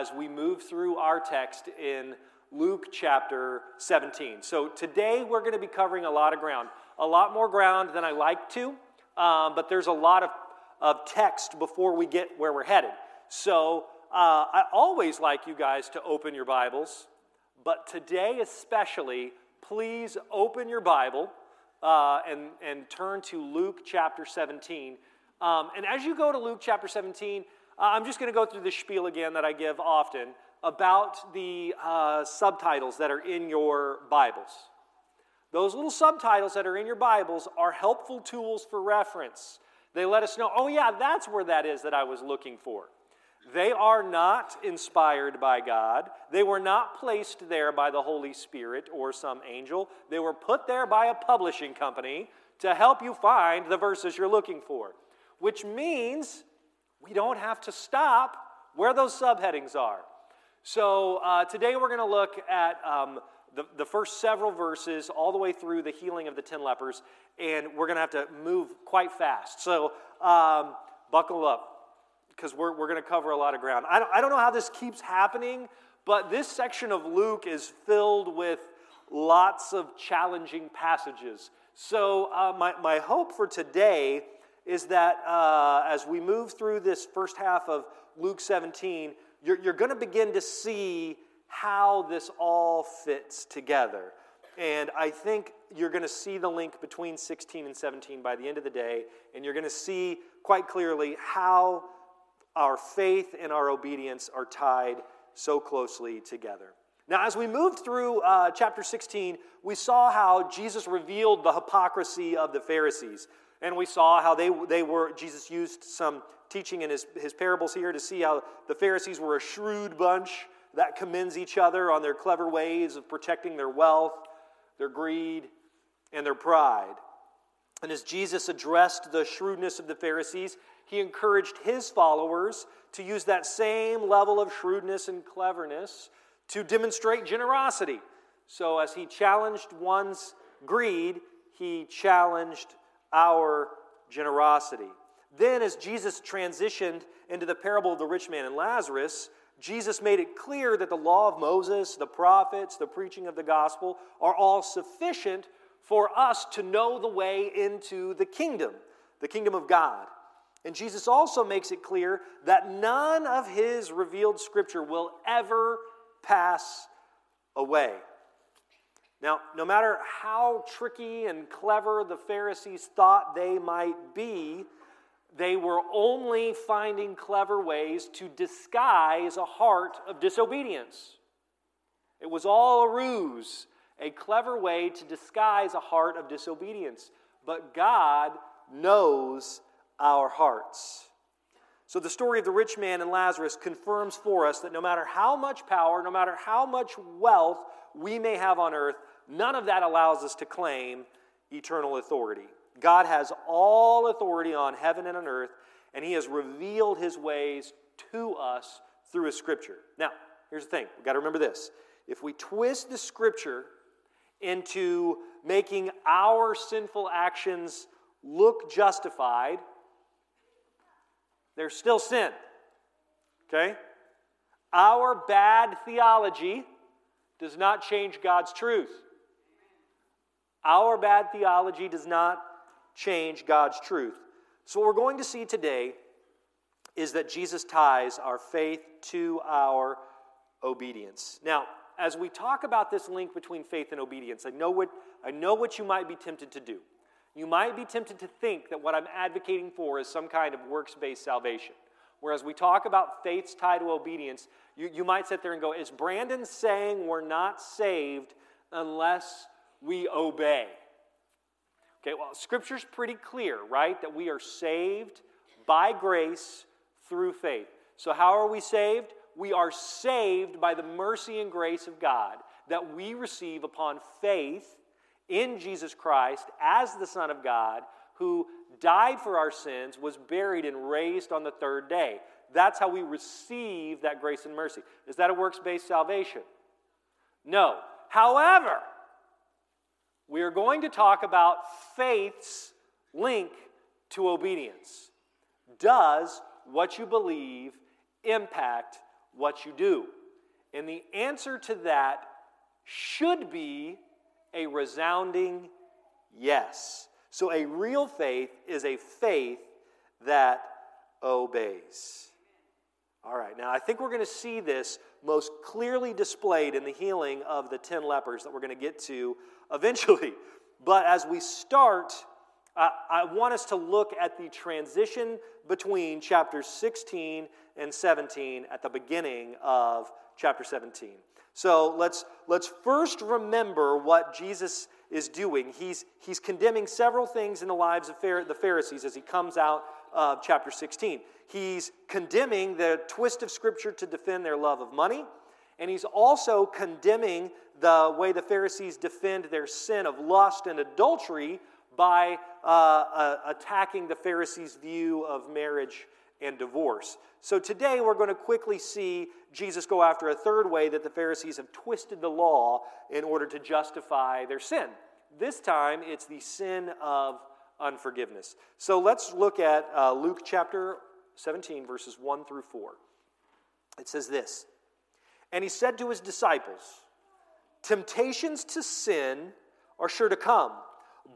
as we move through our text in Luke chapter 17. So today we're going to be covering a lot of ground, a lot more ground than I like to, um, but there's a lot of, of text before we get where we're headed. So uh, I always like you guys to open your Bibles, but today especially, please open your Bible uh, and, and turn to Luke chapter 17. Um, and as you go to Luke chapter 17, uh, I'm just going to go through the spiel again that I give often about the uh, subtitles that are in your Bibles. Those little subtitles that are in your Bibles are helpful tools for reference. They let us know, oh, yeah, that's where that is that I was looking for. They are not inspired by God. They were not placed there by the Holy Spirit or some angel. They were put there by a publishing company to help you find the verses you're looking for, which means we don't have to stop where those subheadings are. So uh, today we're going to look at um, the, the first several verses all the way through the healing of the 10 lepers, and we're going to have to move quite fast. So um, buckle up because we're, we're going to cover a lot of ground. I don't, I don't know how this keeps happening, but this section of Luke is filled with lots of challenging passages. So, uh, my, my hope for today is that uh, as we move through this first half of Luke 17, you're, you're going to begin to see how this all fits together. And I think you're going to see the link between 16 and 17 by the end of the day, and you're going to see quite clearly how our faith and our obedience are tied so closely together. Now, as we moved through uh, chapter 16, we saw how Jesus revealed the hypocrisy of the Pharisees. And we saw how they, they were, Jesus used some teaching in his, his parables here to see how the Pharisees were a shrewd bunch that commends each other on their clever ways of protecting their wealth, their greed, and their pride. And as Jesus addressed the shrewdness of the Pharisees, he encouraged his followers to use that same level of shrewdness and cleverness to demonstrate generosity. So, as he challenged one's greed, he challenged our generosity. Then, as Jesus transitioned into the parable of the rich man and Lazarus, Jesus made it clear that the law of Moses, the prophets, the preaching of the gospel are all sufficient for us to know the way into the kingdom, the kingdom of God. And Jesus also makes it clear that none of his revealed scripture will ever pass away. Now, no matter how tricky and clever the Pharisees thought they might be, they were only finding clever ways to disguise a heart of disobedience. It was all a ruse, a clever way to disguise a heart of disobedience. But God knows our hearts. So, the story of the rich man and Lazarus confirms for us that no matter how much power, no matter how much wealth we may have on earth, None of that allows us to claim eternal authority. God has all authority on heaven and on earth, and He has revealed His ways to us through His Scripture. Now, here's the thing we've got to remember this. If we twist the Scripture into making our sinful actions look justified, they're still sin. Okay? Our bad theology does not change God's truth. Our bad theology does not change God's truth. So, what we're going to see today is that Jesus ties our faith to our obedience. Now, as we talk about this link between faith and obedience, I know what, I know what you might be tempted to do. You might be tempted to think that what I'm advocating for is some kind of works based salvation. Whereas we talk about faith's tied to obedience, you, you might sit there and go, Is Brandon saying we're not saved unless we obey. Okay, well, Scripture's pretty clear, right? That we are saved by grace through faith. So, how are we saved? We are saved by the mercy and grace of God that we receive upon faith in Jesus Christ as the Son of God, who died for our sins, was buried, and raised on the third day. That's how we receive that grace and mercy. Is that a works based salvation? No. However, we are going to talk about faith's link to obedience. Does what you believe impact what you do? And the answer to that should be a resounding yes. So, a real faith is a faith that obeys. All right, now I think we're going to see this most clearly displayed in the healing of the 10 lepers that we're going to get to eventually. But as we start, I want us to look at the transition between chapters 16 and 17 at the beginning of chapter 17. So let's, let's first remember what Jesus is doing. He's, he's condemning several things in the lives of the Pharisees as he comes out of chapter 16. He's condemning the twist of Scripture to defend their love of money, and he's also condemning the way the Pharisees defend their sin of lust and adultery by uh, uh, attacking the Pharisees' view of marriage and divorce. So today we're going to quickly see Jesus go after a third way that the Pharisees have twisted the law in order to justify their sin. This time it's the sin of unforgiveness. So let's look at uh, Luke chapter 17, verses 1 through 4. It says this And he said to his disciples, Temptations to sin are sure to come,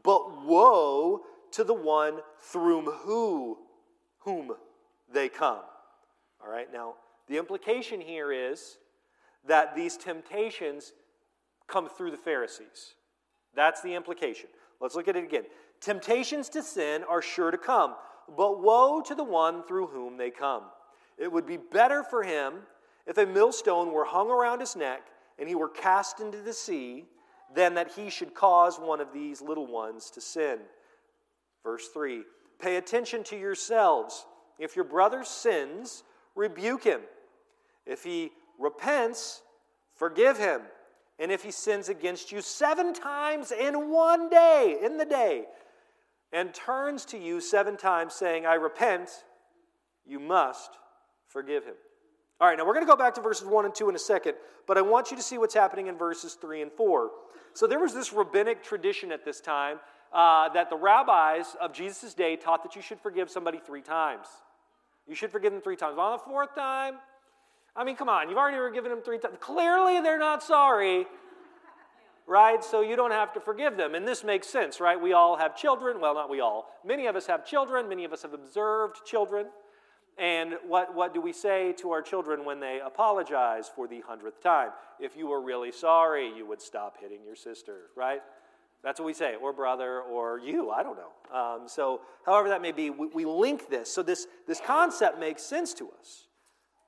but woe to the one through who, whom they come. All right, now the implication here is that these temptations come through the Pharisees. That's the implication. Let's look at it again. Temptations to sin are sure to come, but woe to the one through whom they come. It would be better for him if a millstone were hung around his neck and he were cast into the sea than that he should cause one of these little ones to sin. Verse 3 Pay attention to yourselves. If your brother sins, rebuke him. If he repents, forgive him. And if he sins against you seven times in one day, in the day, and turns to you seven times saying, I repent, you must forgive him. All right, now we're going to go back to verses 1 and 2 in a second, but I want you to see what's happening in verses 3 and 4. So there was this rabbinic tradition at this time uh, that the rabbis of Jesus' day taught that you should forgive somebody three times. You should forgive them three times. On the fourth time, I mean, come on, you've already forgiven them three times. Clearly, they're not sorry right? So you don't have to forgive them. And this makes sense, right? We all have children. Well, not we all. Many of us have children. Many of us have observed children. And what, what do we say to our children when they apologize for the hundredth time? If you were really sorry, you would stop hitting your sister, right? That's what we say, or brother, or you, I don't know. Um, so, however that may be, we, we link this. So, this, this concept makes sense to us,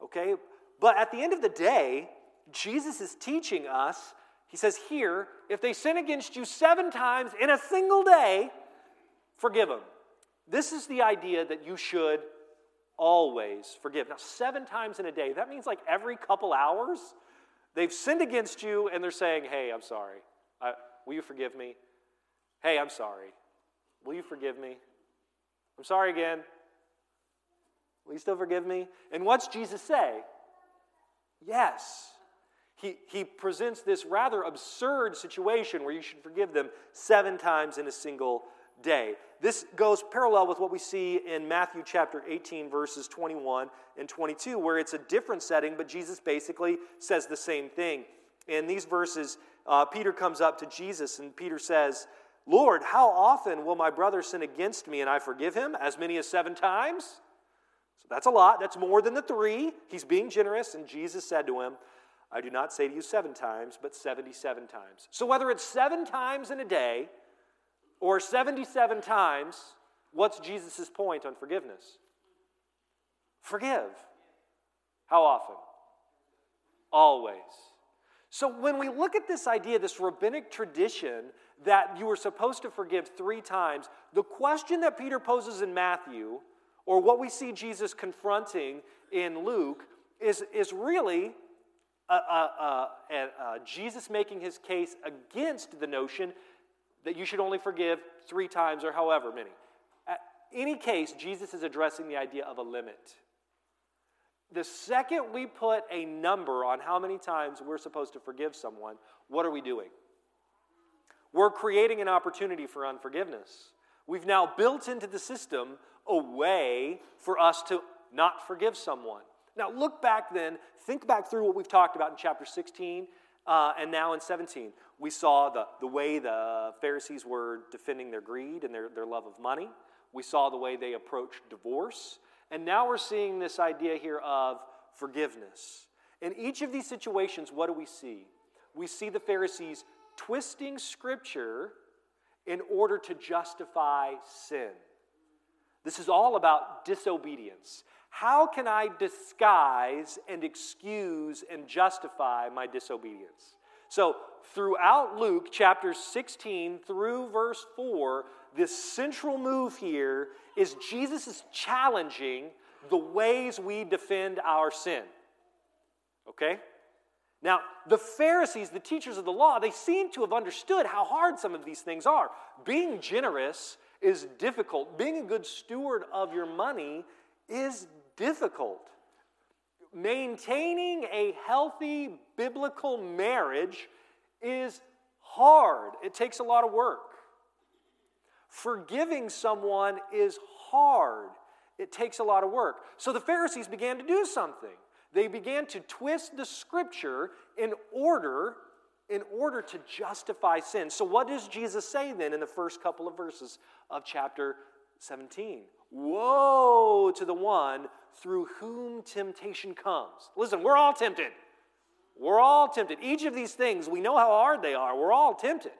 okay? But at the end of the day, Jesus is teaching us he says here, if they sin against you seven times in a single day, forgive them. This is the idea that you should always forgive. Now, seven times in a day, that means like every couple hours, they've sinned against you and they're saying, Hey, I'm sorry. I, will you forgive me? Hey, I'm sorry. Will you forgive me? I'm sorry again. Will you still forgive me? And what's Jesus say? Yes he, he presents this rather absurd situation where you should forgive them seven times in a single day. This goes parallel with what we see in Matthew chapter 18, verses 21 and 22, where it's a different setting, but Jesus basically says the same thing. In these verses, uh, Peter comes up to Jesus, and Peter says, Lord, how often will my brother sin against me and I forgive him? As many as seven times? So that's a lot. That's more than the three. He's being generous, and Jesus said to him, I do not say to you seven times, but 77 times. So whether it's seven times in a day or 77 times, what's Jesus' point on forgiveness? Forgive. How often? Always. So when we look at this idea, this rabbinic tradition that you were supposed to forgive three times, the question that Peter poses in Matthew, or what we see Jesus confronting in Luke, is, is really Jesus making his case against the notion that you should only forgive three times or however many. At any case, Jesus is addressing the idea of a limit. The second we put a number on how many times we're supposed to forgive someone, what are we doing? We're creating an opportunity for unforgiveness. We've now built into the system a way for us to not forgive someone. Now, look back then, think back through what we've talked about in chapter 16 uh, and now in 17. We saw the, the way the Pharisees were defending their greed and their, their love of money. We saw the way they approached divorce. And now we're seeing this idea here of forgiveness. In each of these situations, what do we see? We see the Pharisees twisting Scripture in order to justify sin. This is all about disobedience. How can I disguise and excuse and justify my disobedience? So, throughout Luke chapter 16 through verse 4, this central move here is Jesus is challenging the ways we defend our sin. Okay? Now, the Pharisees, the teachers of the law, they seem to have understood how hard some of these things are. Being generous is difficult, being a good steward of your money is difficult. Maintaining a healthy biblical marriage is hard, it takes a lot of work. Forgiving someone is hard, it takes a lot of work. So the Pharisees began to do something. They began to twist the scripture in order in order to justify sin. So what does Jesus say then in the first couple of verses of chapter 17? Woe to the one through whom temptation comes. Listen, we're all tempted. We're all tempted. Each of these things, we know how hard they are. We're all tempted.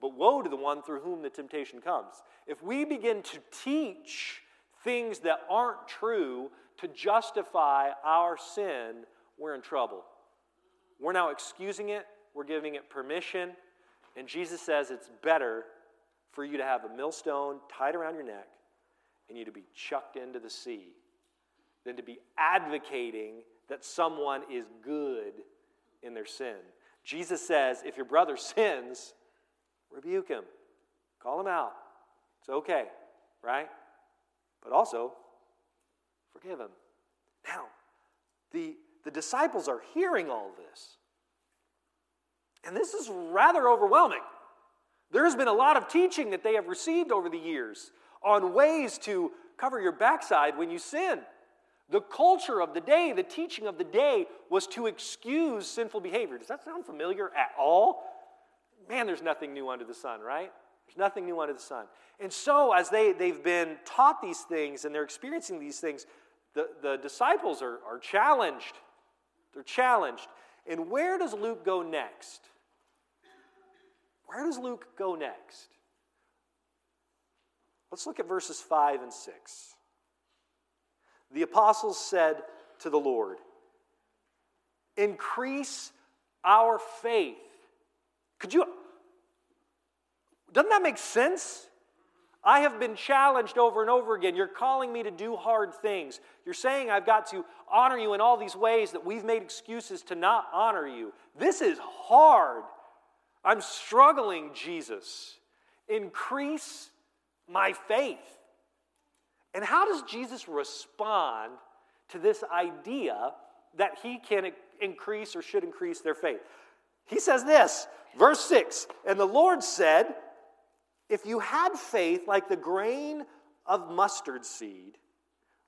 But woe to the one through whom the temptation comes. If we begin to teach things that aren't true to justify our sin, we're in trouble. We're now excusing it, we're giving it permission, and Jesus says it's better for you to have a millstone tied around your neck and you to be chucked into the sea than to be advocating that someone is good in their sin. Jesus says if your brother sins, rebuke him, call him out. It's okay, right? But also, forgive him. Now, the, the disciples are hearing all this. And this is rather overwhelming. There has been a lot of teaching that they have received over the years on ways to cover your backside when you sin. The culture of the day, the teaching of the day was to excuse sinful behavior. Does that sound familiar at all? Man, there's nothing new under the sun, right? There's nothing new under the sun. And so, as they, they've been taught these things and they're experiencing these things, the, the disciples are, are challenged. They're challenged. And where does Luke go next? Where does Luke go next? Let's look at verses 5 and 6. The apostles said to the Lord, Increase our faith. Could you? Doesn't that make sense? I have been challenged over and over again. You're calling me to do hard things. You're saying I've got to honor you in all these ways that we've made excuses to not honor you. This is hard. I'm struggling, Jesus. Increase my faith. And how does Jesus respond to this idea that he can increase or should increase their faith? He says this, verse 6 And the Lord said, If you had faith like the grain of mustard seed,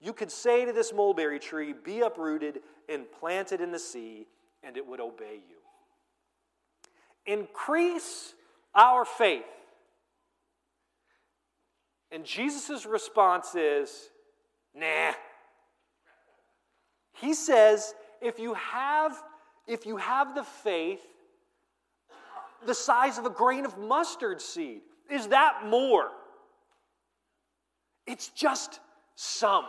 you could say to this mulberry tree, Be uprooted and planted in the sea, and it would obey you. Increase our faith. And Jesus' response is, nah. He says, if you have, if you have the faith the size of a grain of mustard seed, is that more? It's just some.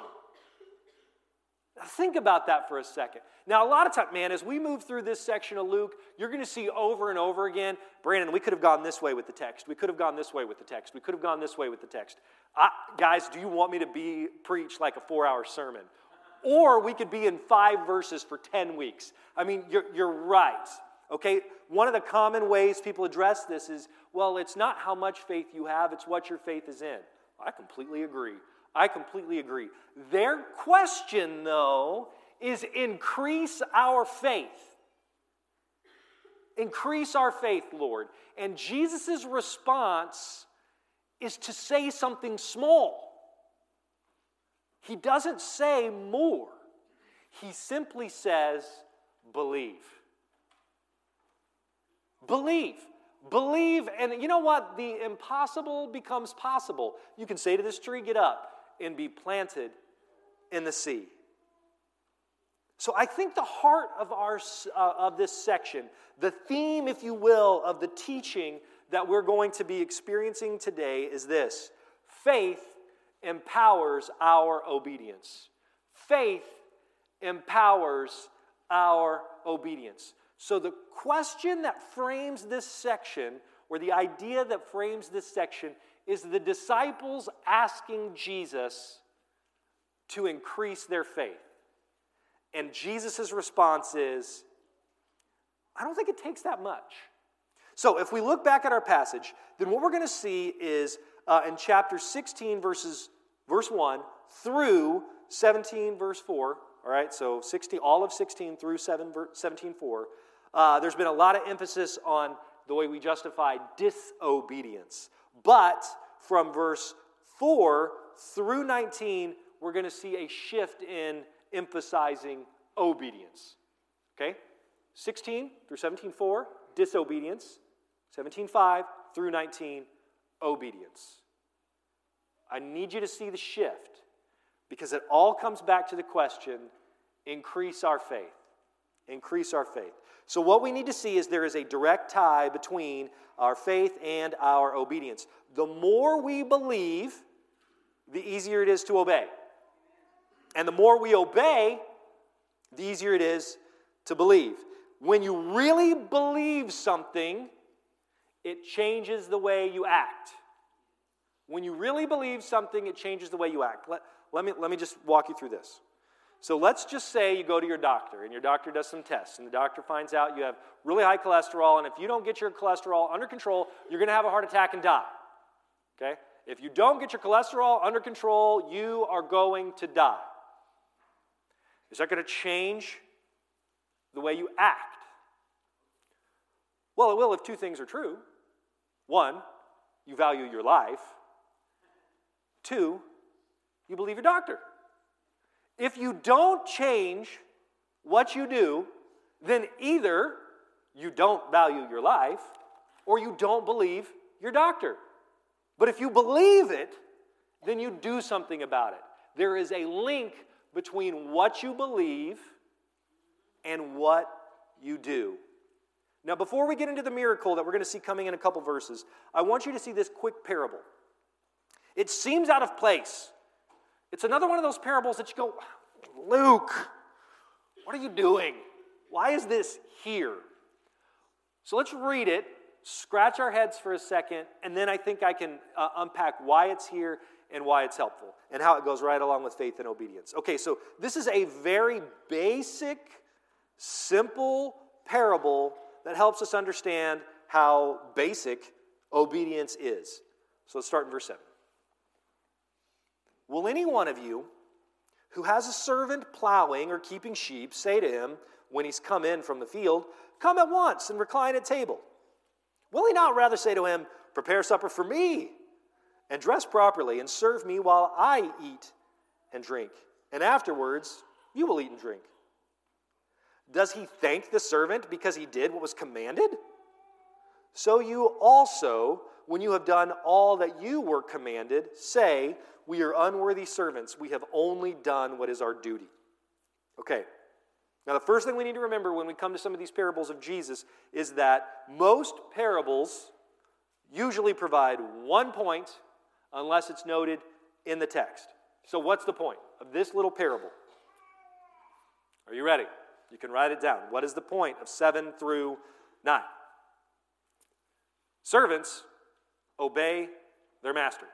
Think about that for a second. Now, a lot of time, man, as we move through this section of Luke, you're going to see over and over again, Brandon, we could have gone this way with the text. We could have gone this way with the text. We could have gone this way with the text. I, guys, do you want me to be preach like a four-hour sermon? Or we could be in five verses for 10 weeks. I mean, you're, you're right. Okay, one of the common ways people address this is, well, it's not how much faith you have, it's what your faith is in. I completely agree. I completely agree. Their question, though, is increase our faith. Increase our faith, Lord. And Jesus' response is to say something small. He doesn't say more. He simply says, believe. Believe. Believe, and you know what? The impossible becomes possible. You can say to this tree, Get up and be planted in the sea. So I think the heart of, our, uh, of this section, the theme, if you will, of the teaching that we're going to be experiencing today is this faith empowers our obedience. Faith empowers our obedience. So, the question that frames this section, or the idea that frames this section, is the disciples asking Jesus to increase their faith. And Jesus' response is, I don't think it takes that much. So, if we look back at our passage, then what we're going to see is uh, in chapter 16, verses, verse 1 through 17, verse 4, all right, so 16, all of 16 through 7, 17, 4, uh, there's been a lot of emphasis on the way we justify disobedience. But from verse 4 through 19, we're going to see a shift in emphasizing obedience. Okay? 16 through 17:4, disobedience. 17:5 through 19, obedience. I need you to see the shift because it all comes back to the question increase our faith. Increase our faith. So, what we need to see is there is a direct tie between our faith and our obedience. The more we believe, the easier it is to obey. And the more we obey, the easier it is to believe. When you really believe something, it changes the way you act. When you really believe something, it changes the way you act. Let, let, me, let me just walk you through this. So let's just say you go to your doctor and your doctor does some tests, and the doctor finds out you have really high cholesterol, and if you don't get your cholesterol under control, you're going to have a heart attack and die. Okay? If you don't get your cholesterol under control, you are going to die. Is that going to change the way you act? Well, it will if two things are true. One, you value your life. Two, you believe your doctor. If you don't change what you do, then either you don't value your life or you don't believe your doctor. But if you believe it, then you do something about it. There is a link between what you believe and what you do. Now, before we get into the miracle that we're going to see coming in a couple verses, I want you to see this quick parable. It seems out of place. It's another one of those parables that you go, Luke, what are you doing? Why is this here? So let's read it, scratch our heads for a second, and then I think I can uh, unpack why it's here and why it's helpful and how it goes right along with faith and obedience. Okay, so this is a very basic, simple parable that helps us understand how basic obedience is. So let's start in verse 7. Will any one of you who has a servant plowing or keeping sheep say to him when he's come in from the field, Come at once and recline at table? Will he not rather say to him, Prepare supper for me, and dress properly, and serve me while I eat and drink? And afterwards, you will eat and drink. Does he thank the servant because he did what was commanded? So you also, when you have done all that you were commanded, say, We are unworthy servants. We have only done what is our duty. Okay. Now, the first thing we need to remember when we come to some of these parables of Jesus is that most parables usually provide one point unless it's noted in the text. So, what's the point of this little parable? Are you ready? You can write it down. What is the point of 7 through 9? Servants obey their master.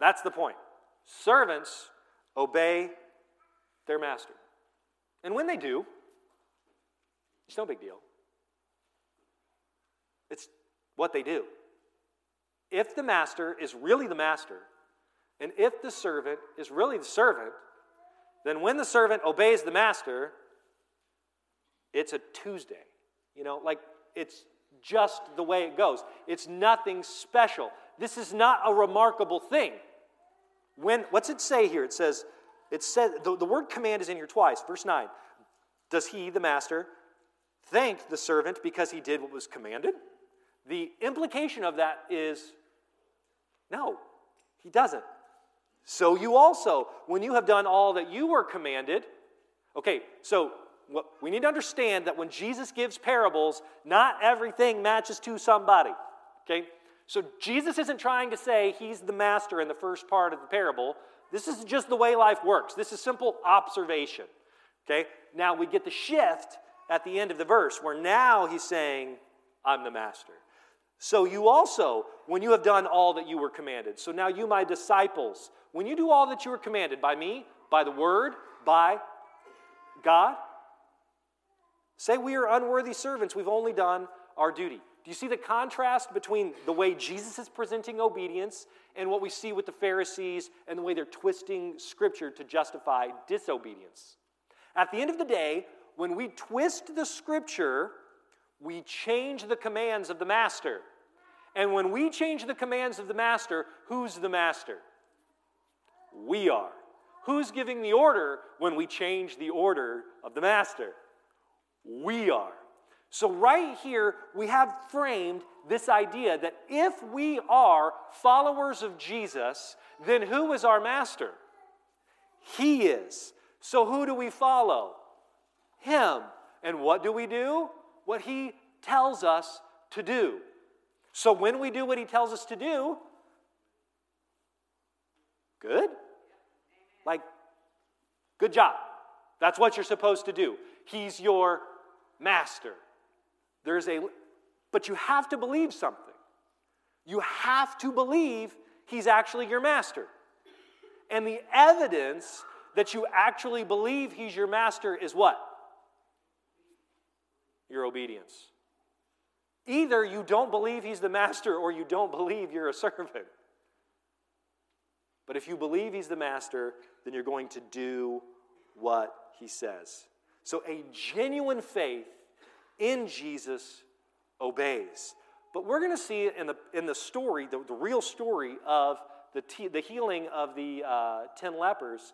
That's the point. Servants obey their master. And when they do, it's no big deal. It's what they do. If the master is really the master, and if the servant is really the servant, then when the servant obeys the master, it's a Tuesday. You know, like it's just the way it goes. It's nothing special. This is not a remarkable thing. When what's it say here? It says, it says the, the word command is in here twice. Verse 9. Does he, the master, thank the servant because he did what was commanded? The implication of that is no, he doesn't. So you also, when you have done all that you were commanded, okay, so we need to understand that when Jesus gives parables, not everything matches to somebody. Okay? So Jesus isn't trying to say he's the master in the first part of the parable. This is just the way life works. This is simple observation. Okay? Now we get the shift at the end of the verse where now he's saying, I'm the master. So you also, when you have done all that you were commanded, so now you, my disciples, when you do all that you were commanded by me, by the word, by God, say we are unworthy servants, we've only done our duty. Do you see the contrast between the way Jesus is presenting obedience and what we see with the Pharisees and the way they're twisting Scripture to justify disobedience? At the end of the day, when we twist the Scripture, we change the commands of the Master. And when we change the commands of the Master, who's the Master? We are. Who's giving the order when we change the order of the Master? We are. So, right here, we have framed this idea that if we are followers of Jesus, then who is our master? He is. So, who do we follow? Him. And what do we do? What He tells us to do. So, when we do what He tells us to do, good. Like, good job. That's what you're supposed to do. He's your master. There's a, but you have to believe something. You have to believe he's actually your master. And the evidence that you actually believe he's your master is what? Your obedience. Either you don't believe he's the master or you don't believe you're a servant. But if you believe he's the master, then you're going to do what he says. So a genuine faith in Jesus obeys. But we're going to see in the, in the story, the, the real story of the, t- the healing of the uh, 10 lepers,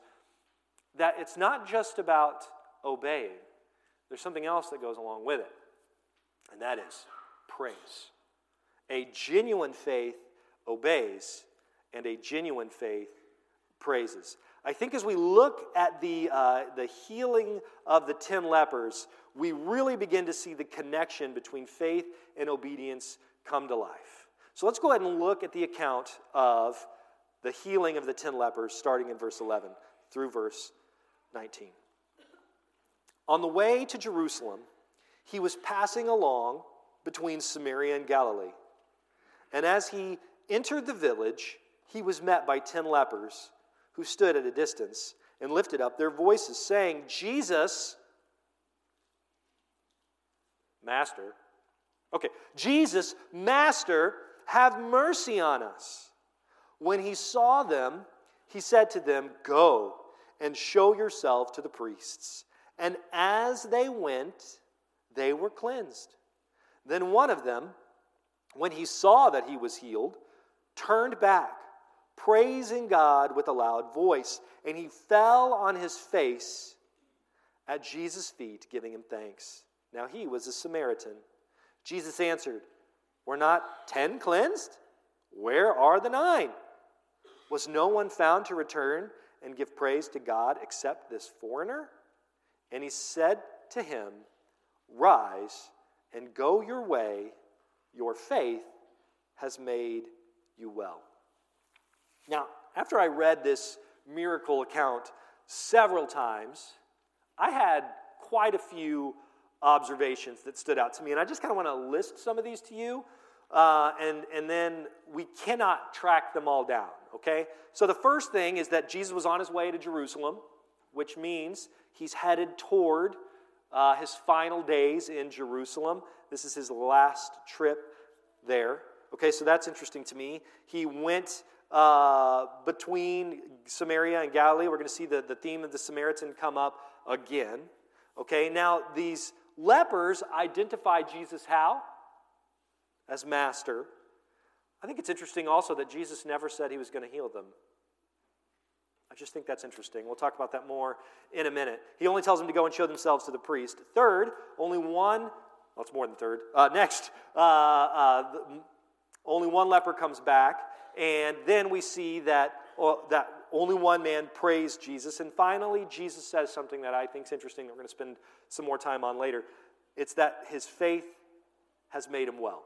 that it's not just about obeying, there's something else that goes along with it, and that is praise. A genuine faith obeys, and a genuine faith praises. I think as we look at the, uh, the healing of the 10 lepers, we really begin to see the connection between faith and obedience come to life. So let's go ahead and look at the account of the healing of the 10 lepers, starting in verse 11 through verse 19. On the way to Jerusalem, he was passing along between Samaria and Galilee. And as he entered the village, he was met by 10 lepers who stood at a distance and lifted up their voices, saying, Jesus, Master, okay, Jesus, Master, have mercy on us. When he saw them, he said to them, Go and show yourself to the priests. And as they went, they were cleansed. Then one of them, when he saw that he was healed, turned back praising God with a loud voice. And he fell on his face at Jesus' feet, giving him thanks. Now he was a Samaritan. Jesus answered, Were not ten cleansed? Where are the nine? Was no one found to return and give praise to God except this foreigner? And he said to him, Rise and go your way. Your faith has made you well. Now, after I read this miracle account several times, I had quite a few observations that stood out to me. And I just kind of want to list some of these to you. Uh, and, and then we cannot track them all down, okay? So the first thing is that Jesus was on his way to Jerusalem, which means he's headed toward uh, his final days in Jerusalem. This is his last trip there. Okay, so that's interesting to me. He went uh, between Samaria and Galilee. We're going to see the, the theme of the Samaritan come up again. Okay, now these lepers identify Jesus how? As master. I think it's interesting also that Jesus never said he was going to heal them. I just think that's interesting. We'll talk about that more in a minute. He only tells them to go and show themselves to the priest. Third, only one, well, it's more than third. Uh, next, uh, uh, only one leper comes back, and then we see that, uh, that only one man prays Jesus. And finally, Jesus says something that I think is interesting that we're going to spend some more time on later. It's that his faith has made him well.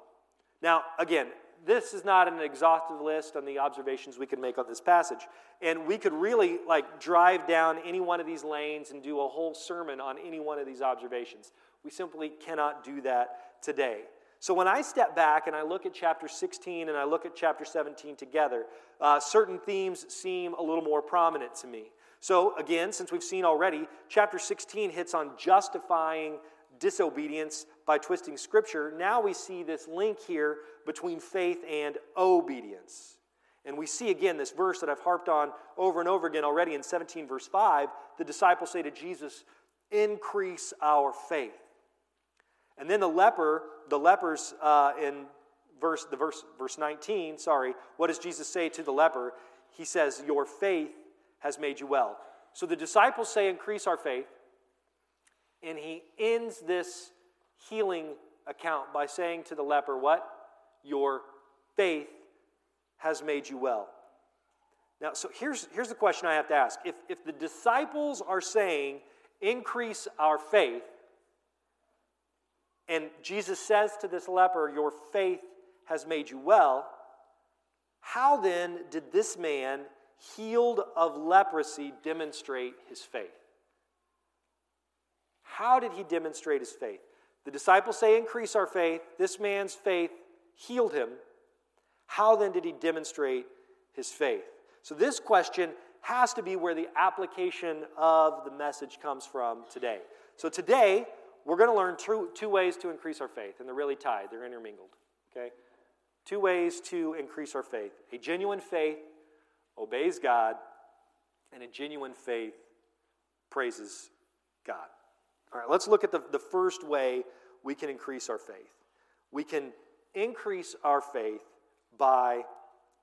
Now, again, this is not an exhaustive list on the observations we can make on this passage. And we could really like drive down any one of these lanes and do a whole sermon on any one of these observations. We simply cannot do that today. So when I step back and I look at chapter 16 and I look at chapter 17 together, uh, certain themes seem a little more prominent to me. So again, since we've seen already, chapter 16 hits on justifying disobedience by twisting scripture. Now we see this link here between faith and obedience. And we see again this verse that I've harped on over and over again already in 17, verse 5. The disciples say to Jesus, Increase our faith. And then the leper, the lepers uh, in verse, the verse, verse 19, sorry, what does Jesus say to the leper? He says, Your faith has made you well. So the disciples say, Increase our faith. And he ends this healing account by saying to the leper, What? Your faith has made you well. Now, so here's, here's the question I have to ask. If, if the disciples are saying, Increase our faith, and Jesus says to this leper, Your faith has made you well, how then did this man, healed of leprosy, demonstrate his faith? How did he demonstrate his faith? The disciples say, Increase our faith. This man's faith healed him. How then did he demonstrate his faith? So, this question has to be where the application of the message comes from today. So, today, we're going to learn two, two ways to increase our faith, and they're really tied, they're intermingled. Okay? Two ways to increase our faith a genuine faith obeys God, and a genuine faith praises God. All right, let's look at the, the first way we can increase our faith. We can increase our faith by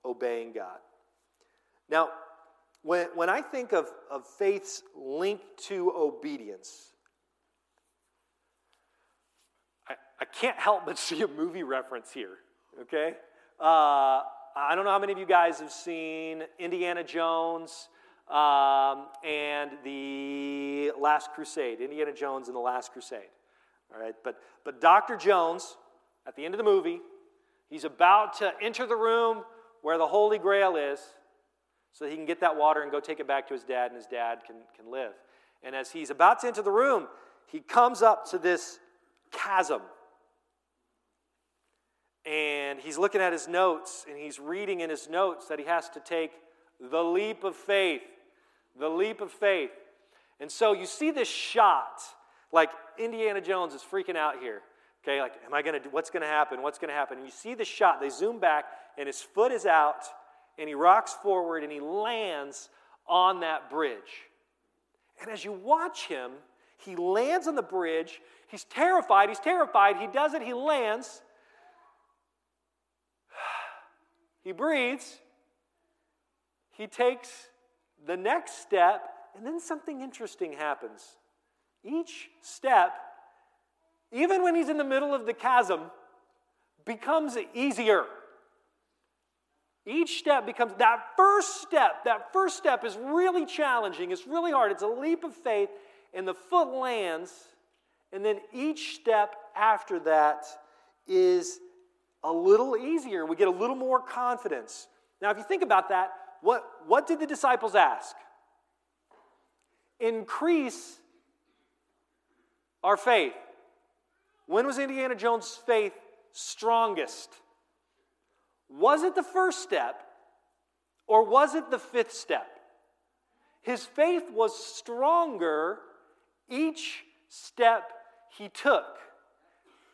obeying God. Now, when, when I think of, of faith's link to obedience, I, I can't help but see a movie reference here, okay? Uh, I don't know how many of you guys have seen Indiana Jones um, and the Last Crusade, Indiana Jones and the Last Crusade. All right, but, but Dr. Jones, at the end of the movie, he's about to enter the room where the Holy Grail is so he can get that water and go take it back to his dad, and his dad can, can live. And as he's about to enter the room, he comes up to this chasm. And he's looking at his notes, and he's reading in his notes that he has to take the leap of faith the leap of faith. And so you see this shot, like Indiana Jones is freaking out here. Okay, like, am I gonna do, what's gonna happen? What's gonna happen? And you see the shot, they zoom back, and his foot is out, and he rocks forward, and he lands on that bridge. And as you watch him, he lands on the bridge. He's terrified. He's terrified. He does it. He lands. He breathes. He takes the next step, and then something interesting happens. Each step, even when he's in the middle of the chasm, becomes easier. Each step becomes that first step, that first step is really challenging, it's really hard. It's a leap of faith, and the foot lands, and then each step after that is a little easier. We get a little more confidence. Now, if you think about that, what, what did the disciples ask? Increase our faith. When was Indiana Jones' faith strongest? Was it the first step or was it the fifth step? His faith was stronger each step he took.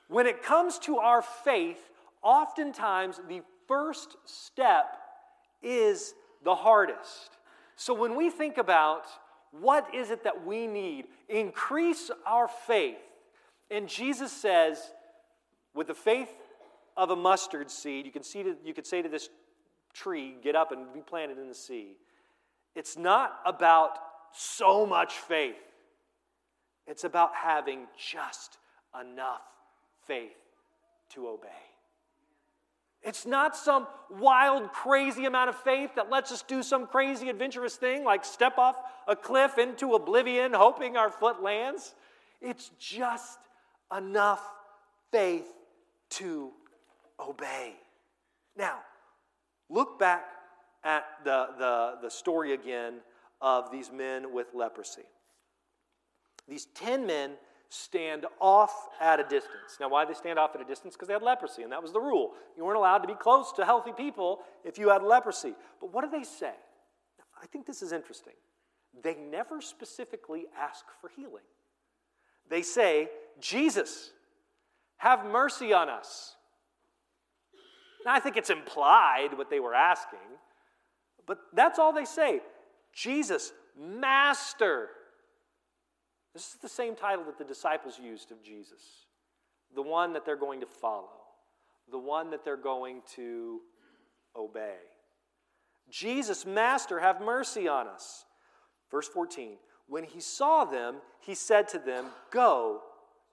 When it comes to our faith, oftentimes the first step is the hardest. So when we think about what is it that we need, increase our faith. And Jesus says, with the faith of a mustard seed, you can, see to, you could say to this tree, get up and be planted in the sea. it's not about so much faith, it's about having just enough faith to obey. It's not some wild, crazy amount of faith that lets us do some crazy, adventurous thing like step off a cliff into oblivion, hoping our foot lands. It's just enough faith to obey. Now, look back at the, the, the story again of these men with leprosy. These 10 men stand off at a distance. Now, why they stand off at a distance? Because they had leprosy, and that was the rule. You weren't allowed to be close to healthy people if you had leprosy. But what do they say? I think this is interesting. They never specifically ask for healing. They say, Jesus, have mercy on us. Now, I think it's implied what they were asking, but that's all they say. Jesus, Master, this is the same title that the disciples used of Jesus the one that they're going to follow, the one that they're going to obey. Jesus, Master, have mercy on us. Verse 14 When he saw them, he said to them, Go,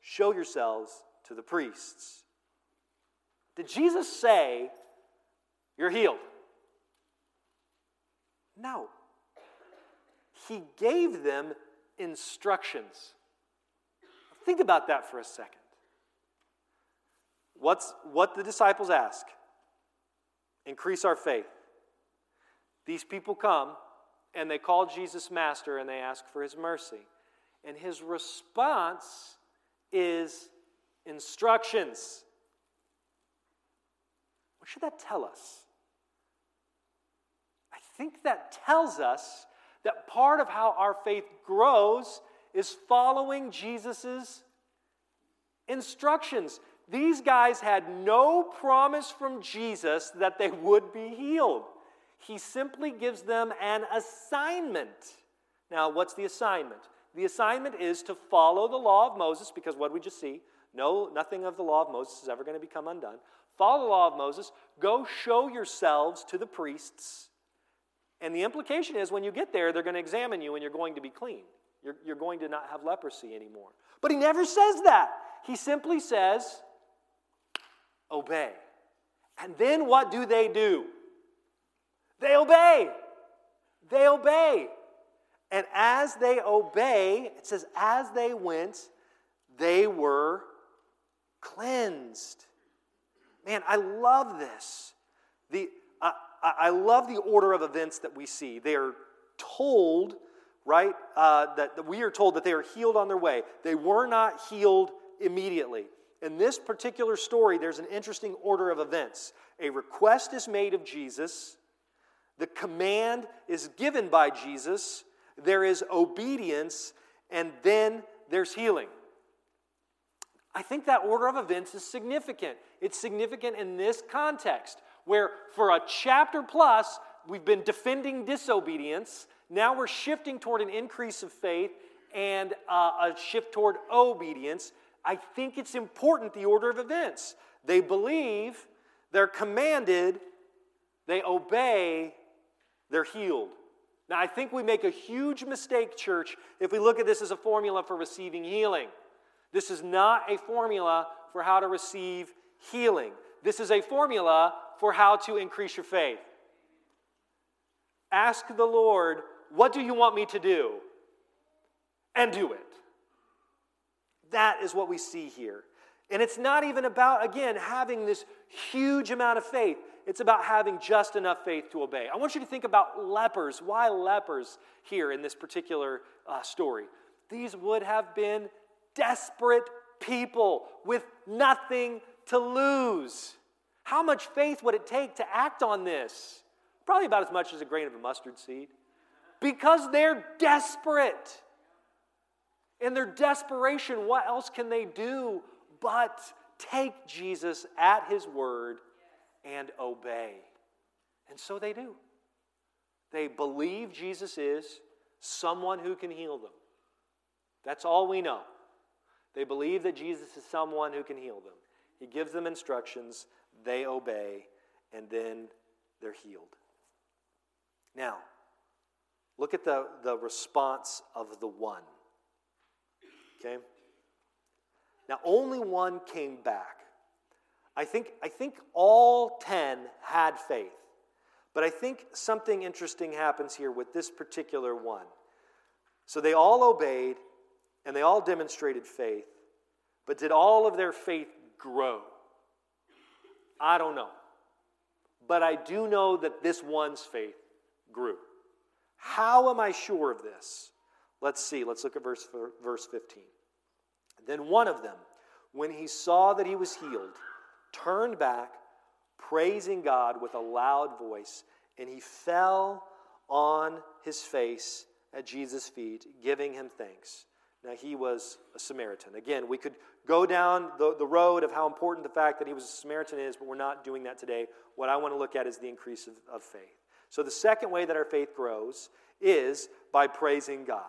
show yourselves to the priests. Did Jesus say, You're healed? No. He gave them instructions. Think about that for a second. What's what the disciples ask? Increase our faith. These people come and they call Jesus master and they ask for his mercy. And his response is instructions. What should that tell us? I think that tells us that part of how our faith grows is following Jesus' instructions. These guys had no promise from Jesus that they would be healed. He simply gives them an assignment. Now, what's the assignment? The assignment is to follow the law of Moses, because what we just see, no, nothing of the law of Moses is ever going to become undone. Follow the law of Moses. Go show yourselves to the priests and the implication is when you get there, they're going to examine you and you're going to be clean. You're, you're going to not have leprosy anymore. But he never says that. He simply says, obey. And then what do they do? They obey. They obey. And as they obey, it says, as they went, they were cleansed. Man, I love this. The, I love the order of events that we see. They are told, right, uh, that, that we are told that they are healed on their way. They were not healed immediately. In this particular story, there's an interesting order of events. A request is made of Jesus, the command is given by Jesus, there is obedience, and then there's healing. I think that order of events is significant. It's significant in this context where for a chapter plus, we've been defending disobedience. Now we're shifting toward an increase of faith and uh, a shift toward obedience. I think it's important the order of events. They believe, they're commanded, they obey, they're healed. Now, I think we make a huge mistake, church, if we look at this as a formula for receiving healing. This is not a formula for how to receive healing. This is a formula for how to increase your faith. Ask the Lord, What do you want me to do? And do it. That is what we see here. And it's not even about, again, having this huge amount of faith. It's about having just enough faith to obey. I want you to think about lepers. Why lepers here in this particular uh, story? These would have been desperate people with nothing to lose. How much faith would it take to act on this? Probably about as much as a grain of a mustard seed. Because they're desperate. In their desperation, what else can they do but take Jesus at his word and obey? And so they do. They believe Jesus is someone who can heal them. That's all we know. They believe that Jesus is someone who can heal them. He gives them instructions they obey, and then they're healed. Now, Look at the, the response of the one. Okay? Now, only one came back. I think, I think all 10 had faith. But I think something interesting happens here with this particular one. So they all obeyed and they all demonstrated faith, but did all of their faith grow? I don't know. But I do know that this one's faith grew. How am I sure of this? Let's see. Let's look at verse, verse 15. Then one of them, when he saw that he was healed, turned back, praising God with a loud voice, and he fell on his face at Jesus' feet, giving him thanks. Now, he was a Samaritan. Again, we could go down the, the road of how important the fact that he was a Samaritan is, but we're not doing that today. What I want to look at is the increase of, of faith. So, the second way that our faith grows is by praising God.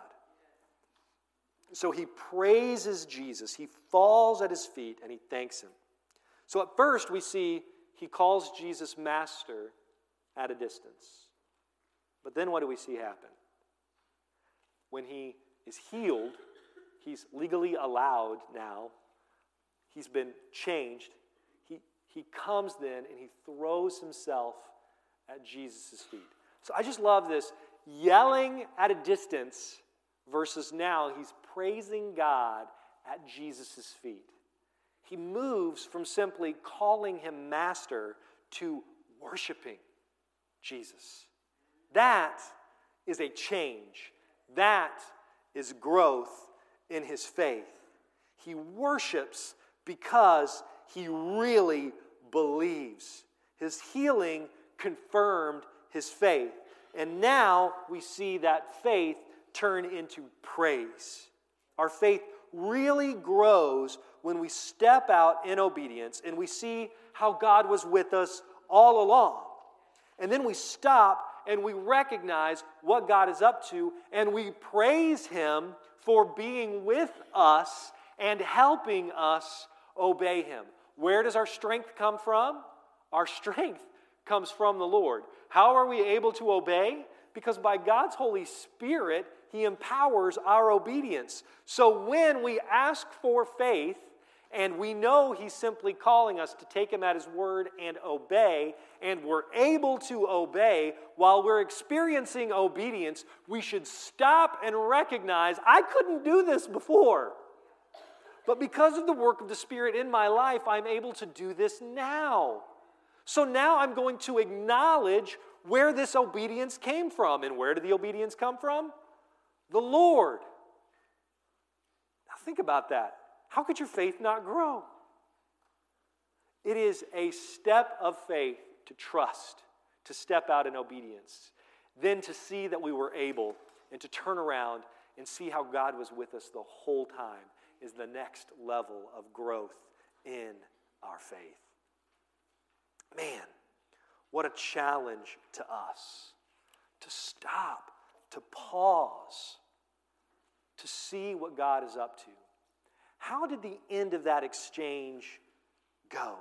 So, he praises Jesus, he falls at his feet, and he thanks him. So, at first, we see he calls Jesus master at a distance. But then, what do we see happen? When he is healed, He's legally allowed now. He's been changed. He, he comes then and he throws himself at Jesus' feet. So I just love this yelling at a distance versus now he's praising God at Jesus' feet. He moves from simply calling him master to worshiping Jesus. That is a change. That is growth in his faith. He worships because he really believes. His healing confirmed his faith. And now we see that faith turn into praise. Our faith really grows when we step out in obedience and we see how God was with us all along. And then we stop and we recognize what God is up to and we praise Him for being with us and helping us obey Him. Where does our strength come from? Our strength comes from the Lord. How are we able to obey? Because by God's Holy Spirit, He empowers our obedience. So when we ask for faith, and we know He's simply calling us to take Him at His word and obey, and we're able to obey while we're experiencing obedience, we should stop and recognize I couldn't do this before. But because of the work of the Spirit in my life, I'm able to do this now. So now I'm going to acknowledge where this obedience came from. And where did the obedience come from? The Lord. Now think about that. How could your faith not grow? It is a step of faith to trust, to step out in obedience, then to see that we were able and to turn around and see how God was with us the whole time is the next level of growth in our faith. Man, what a challenge to us to stop, to pause, to see what God is up to. How did the end of that exchange go?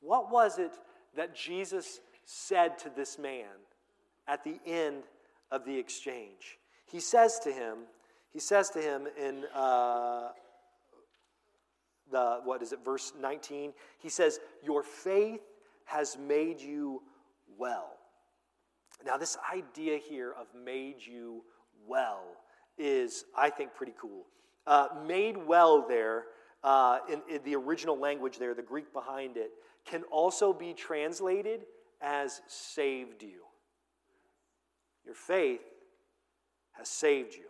What was it that Jesus said to this man at the end of the exchange? He says to him, he says to him in uh, the, what is it, verse 19? He says, Your faith has made you well. Now, this idea here of made you well is, I think, pretty cool. Uh, made well there, uh, in, in the original language there, the Greek behind it, can also be translated as saved you. Your faith has saved you.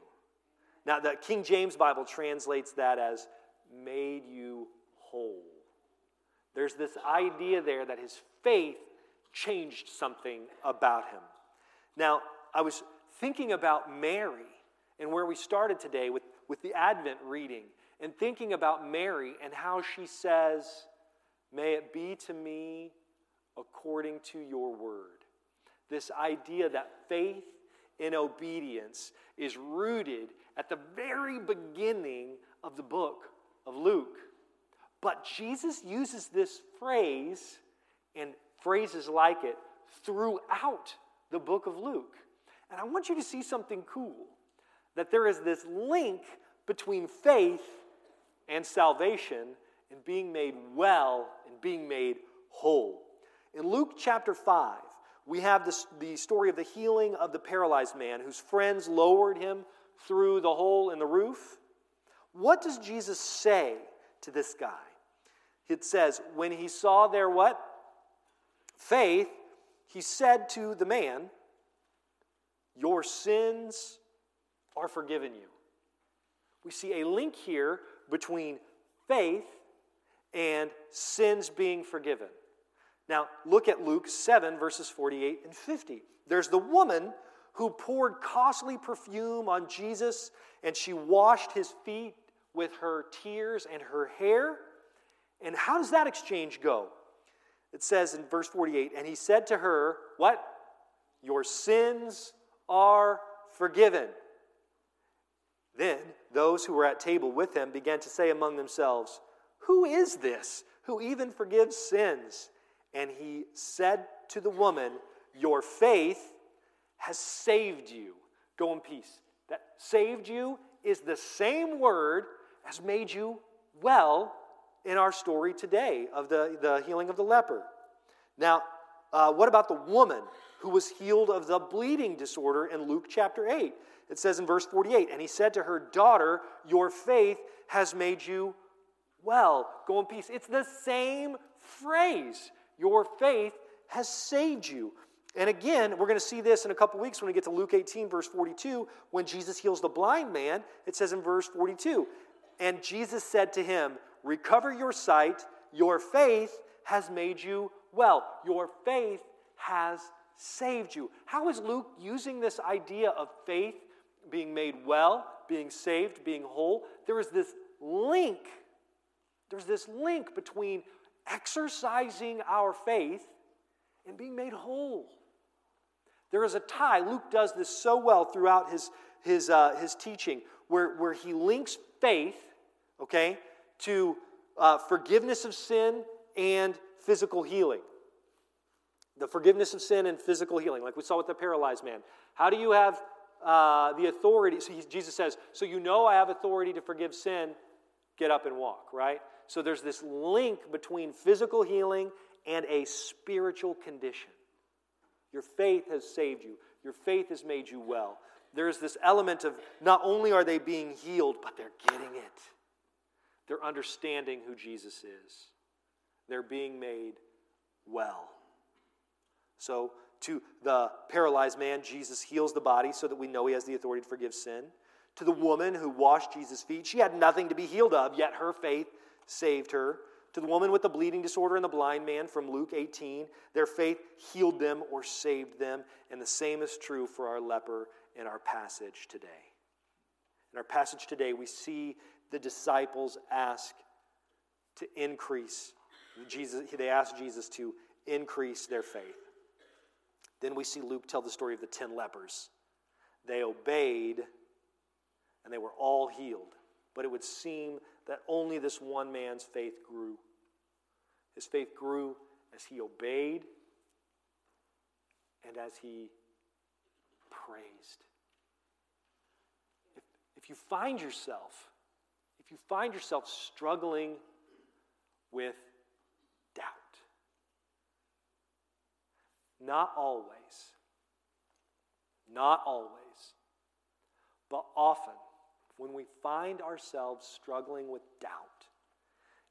Now, the King James Bible translates that as made you whole. There's this idea there that his faith changed something about him. Now, I was thinking about Mary and where we started today with with the Advent reading and thinking about Mary and how she says, May it be to me according to your word. This idea that faith in obedience is rooted at the very beginning of the book of Luke. But Jesus uses this phrase and phrases like it throughout the book of Luke. And I want you to see something cool that there is this link between faith and salvation and being made well and being made whole. In Luke chapter 5, we have this, the story of the healing of the paralyzed man whose friends lowered him through the hole in the roof. What does Jesus say to this guy? It says, when he saw their what? Faith, he said to the man, Your sins are forgiven you. We see a link here between faith and sins being forgiven. Now, look at Luke 7, verses 48 and 50. There's the woman who poured costly perfume on Jesus, and she washed his feet with her tears and her hair. And how does that exchange go? It says in verse 48 And he said to her, What? Your sins are forgiven. Then those who were at table with him began to say among themselves, Who is this who even forgives sins? And he said to the woman, Your faith has saved you. Go in peace. That saved you is the same word as made you well in our story today of the, the healing of the leper. Now, uh, what about the woman who was healed of the bleeding disorder in Luke chapter 8? It says in verse 48, and he said to her, Daughter, your faith has made you well. Go in peace. It's the same phrase. Your faith has saved you. And again, we're going to see this in a couple weeks when we get to Luke 18, verse 42, when Jesus heals the blind man. It says in verse 42, and Jesus said to him, Recover your sight, your faith has made you well. Your faith has saved you. How is Luke using this idea of faith being made well, being saved, being whole, there is this link. There's this link between exercising our faith and being made whole. There is a tie. Luke does this so well throughout his, his, uh, his teaching, where, where he links faith, okay, to uh, forgiveness of sin and physical healing. The forgiveness of sin and physical healing, like we saw with the paralyzed man. How do you have uh, the authority. So he, Jesus says, So you know I have authority to forgive sin, get up and walk, right? So there's this link between physical healing and a spiritual condition. Your faith has saved you, your faith has made you well. There's this element of not only are they being healed, but they're getting it. They're understanding who Jesus is. They're being made well. So to the paralyzed man, Jesus heals the body so that we know he has the authority to forgive sin. To the woman who washed Jesus' feet, she had nothing to be healed of, yet her faith saved her. To the woman with the bleeding disorder and the blind man from Luke 18, their faith healed them or saved them. And the same is true for our leper in our passage today. In our passage today, we see the disciples ask to increase. Jesus, they ask Jesus to increase their faith. Then we see Luke tell the story of the ten lepers. They obeyed and they were all healed. But it would seem that only this one man's faith grew. His faith grew as he obeyed and as he praised. If, if you find yourself, if you find yourself struggling with Not always. Not always. But often, when we find ourselves struggling with doubt,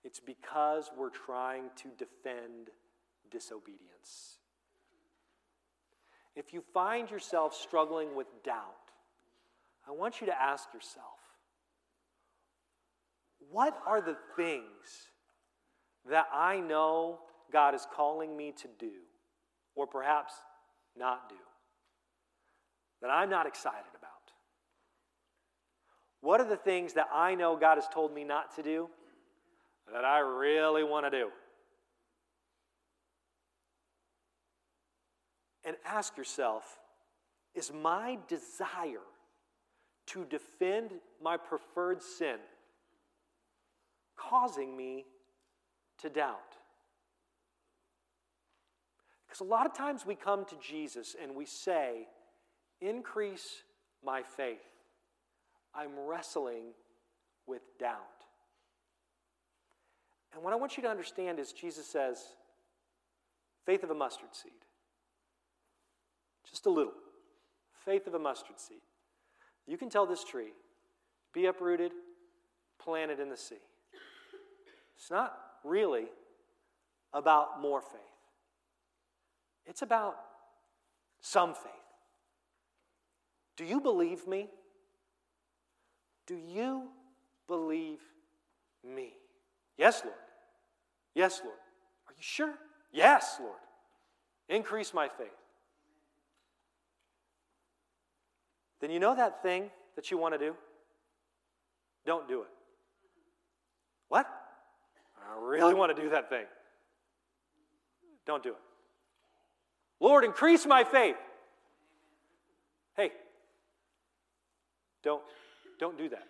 it's because we're trying to defend disobedience. If you find yourself struggling with doubt, I want you to ask yourself what are the things that I know God is calling me to do or perhaps not do that I'm not excited about? What are the things that I know God has told me not to do that I really want to do? And ask yourself is my desire to defend my preferred sin causing me to doubt? Because a lot of times we come to Jesus and we say, increase my faith. I'm wrestling with doubt. And what I want you to understand is Jesus says, faith of a mustard seed. Just a little. Faith of a mustard seed. You can tell this tree, be uprooted, planted in the sea. It's not really about more faith, it's about some faith. Do you believe me? Do you believe me? Yes, Lord. Yes, Lord. Are you sure? Yes, Lord. Increase my faith. Then you know that thing that you want to do? Don't do it. What? I really want to do that thing. Don't do it. Lord, increase my faith. Hey, don't, don't do that.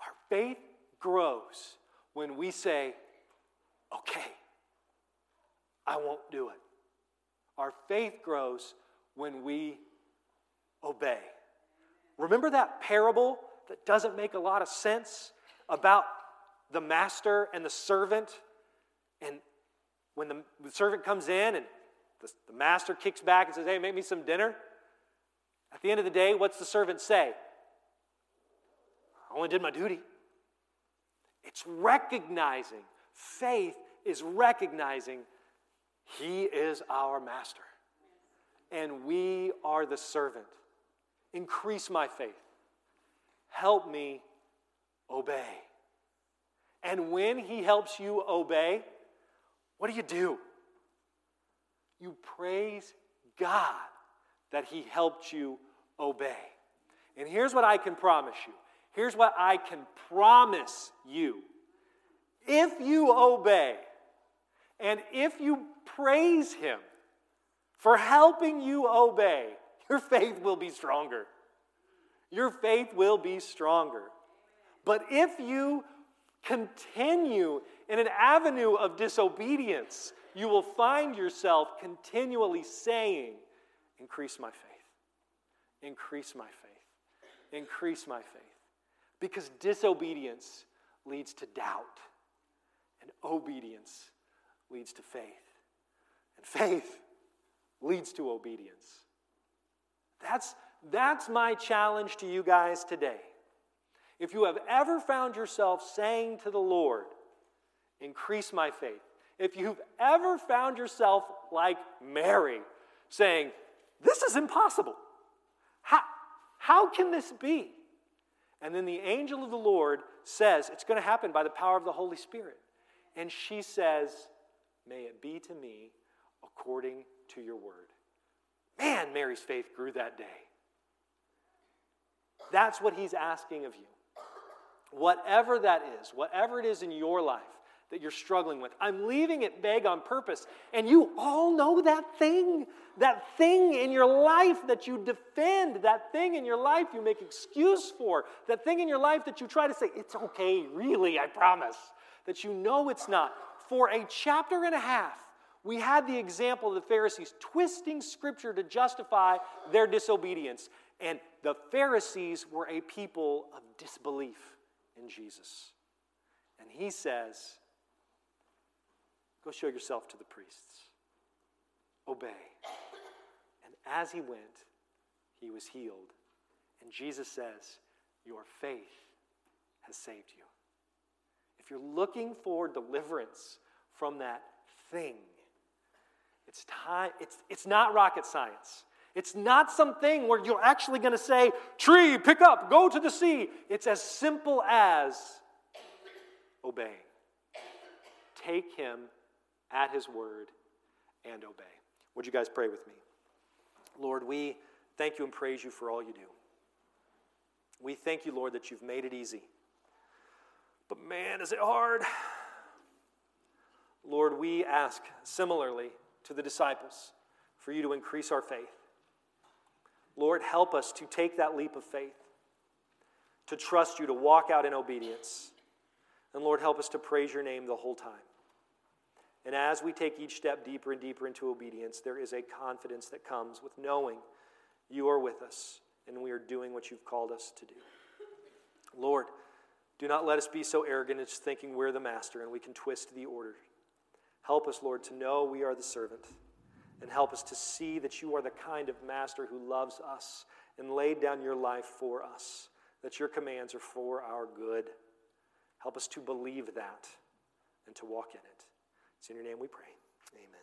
Our faith grows when we say, okay, I won't do it. Our faith grows when we obey. Remember that parable that doesn't make a lot of sense about the master and the servant? And when the, servant comes in and the, the master kicks back and says, Hey, make me some dinner. At the end of the day, what's the servant say? I only did my duty. It's recognizing, faith is recognizing He is our master and we are the servant. Increase my faith. Help me obey. And when He helps you obey, what do you do? You praise God that He helped you obey. And here's what I can promise you. Here's what I can promise you. If you obey and if you praise Him for helping you obey, your faith will be stronger. Your faith will be stronger. But if you continue in an avenue of disobedience, you will find yourself continually saying, Increase my faith, increase my faith, increase my faith. Because disobedience leads to doubt, and obedience leads to faith. And faith leads to obedience. That's, that's my challenge to you guys today. If you have ever found yourself saying to the Lord, Increase my faith, if you've ever found yourself like Mary, saying, This is impossible. How, how can this be? And then the angel of the Lord says, It's going to happen by the power of the Holy Spirit. And she says, May it be to me according to your word. Man, Mary's faith grew that day. That's what he's asking of you. Whatever that is, whatever it is in your life that you're struggling with, I'm leaving it vague on purpose. And you all know that thing, that thing in your life that you defend, that thing in your life you make excuse for, that thing in your life that you try to say, it's okay, really, I promise, that you know it's not. For a chapter and a half, we had the example of the Pharisees twisting Scripture to justify their disobedience. And the Pharisees were a people of disbelief in Jesus. And he says, Go show yourself to the priests. Obey. And as he went, he was healed. And Jesus says, Your faith has saved you. If you're looking for deliverance from that thing, it's time, it's, it's not rocket science. It's not something where you're actually going to say, tree, pick up, go to the sea. It's as simple as obeying. Take him at his word and obey. Would you guys pray with me? Lord, we thank you and praise you for all you do. We thank you, Lord, that you've made it easy. But man, is it hard. Lord, we ask similarly to the disciples for you to increase our faith. Lord, help us to take that leap of faith, to trust you, to walk out in obedience. And Lord, help us to praise your name the whole time. And as we take each step deeper and deeper into obedience, there is a confidence that comes with knowing You are with us, and we are doing what you've called us to do. Lord, do not let us be so arrogant as thinking we're the master and we can twist the order. Help us, Lord, to know we are the servant, and help us to see that you are the kind of master who loves us and laid down your life for us, that your commands are for our good. Help us to believe that and to walk in it. It's in your name we pray. Amen.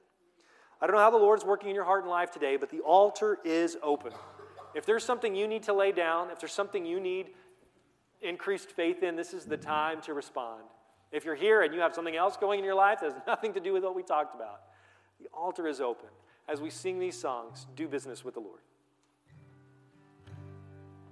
I don't know how the Lord's working in your heart and life today, but the altar is open. If there's something you need to lay down, if there's something you need increased faith in, this is the time to respond. If you're here and you have something else going in your life that has nothing to do with what we talked about, the altar is open. As we sing these songs, do business with the Lord.